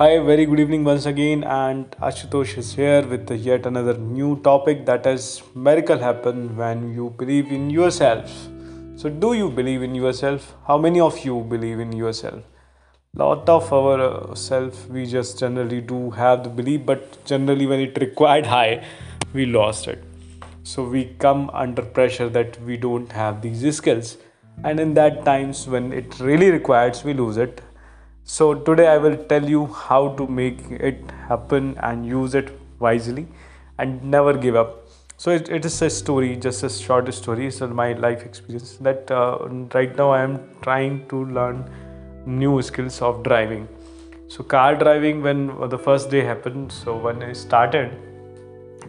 Hi, very good evening once again, and Ashutosh is here with yet another new topic that is miracle happen when you believe in yourself. So, do you believe in yourself? How many of you believe in yourself? Lot of our uh, self we just generally do have the belief, but generally when it required high, we lost it. So we come under pressure that we don't have these skills, and in that times when it really requires, we lose it so today I will tell you how to make it happen and use it wisely and never give up. So it, it is a story, just a short story. It's my life experience that uh, right now I am trying to learn new skills of driving. So car driving when the first day happened. So when I started,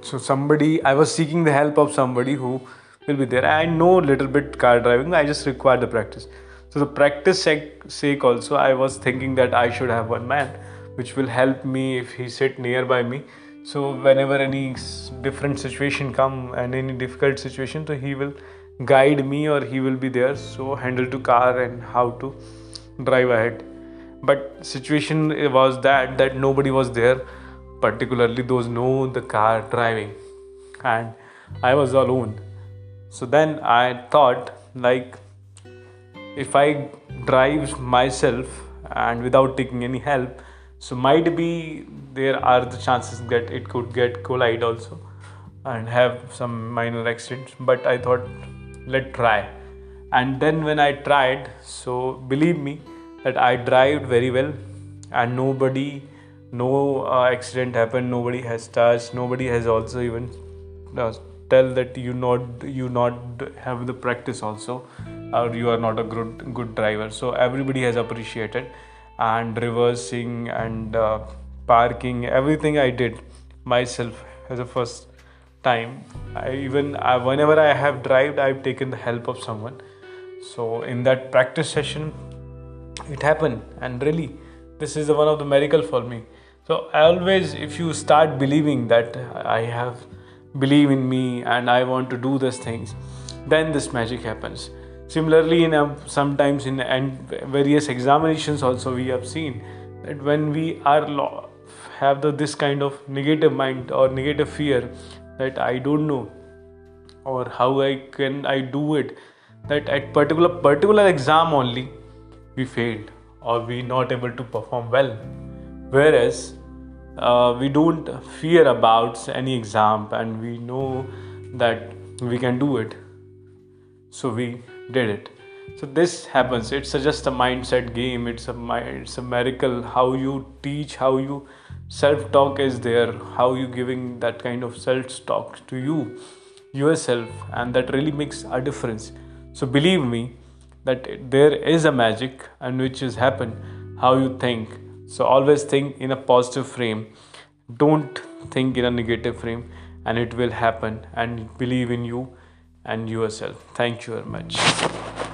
so somebody I was seeking the help of somebody who will be there. I know little bit car driving. I just require the practice so the practice sake also i was thinking that i should have one man which will help me if he sit nearby me. So whenever any different situation come and any difficult situation so he will guide me or he will be there so handle to car and how to drive ahead. But situation was that that nobody was there particularly those know the car driving. And i was alone. So then i thought like if I drive myself and without taking any help, so might be there are the chances that it could get collide also and have some minor accidents. But I thought let try, and then when I tried, so believe me that I drive very well, and nobody, no uh, accident happened. Nobody has touched. Nobody has also even. Uh, tell that you not you not have the practice also or you are not a good good driver. So everybody has appreciated. And reversing and uh, parking everything i did myself as a first time. I even I, whenever i have driven i've taken the help of someone. So in that practice session it happened. And really this is one of the miracle for me. So always if you start believing that i have believe in me and I want to do these things, then this magic happens. Similarly, in a, sometimes in and various examinations also we have seen that when we are have the, this kind of negative mind or negative fear that I don't know or how I can I do it that at particular particular exam only we failed or we not able to perform well. Whereas uh, we don't fear about any exam and we know that we can do it so we did it. So this happens. It's just a mindset game. It's a it's a miracle how you teach how you self talk is there how you giving that kind of self talk to you yourself and that really makes a difference. So believe me that there is a magic and which is happen how you think. So always think in a positive frame. Don't think in a negative frame, and it will happen. And believe in you and yourself. Thank you very much.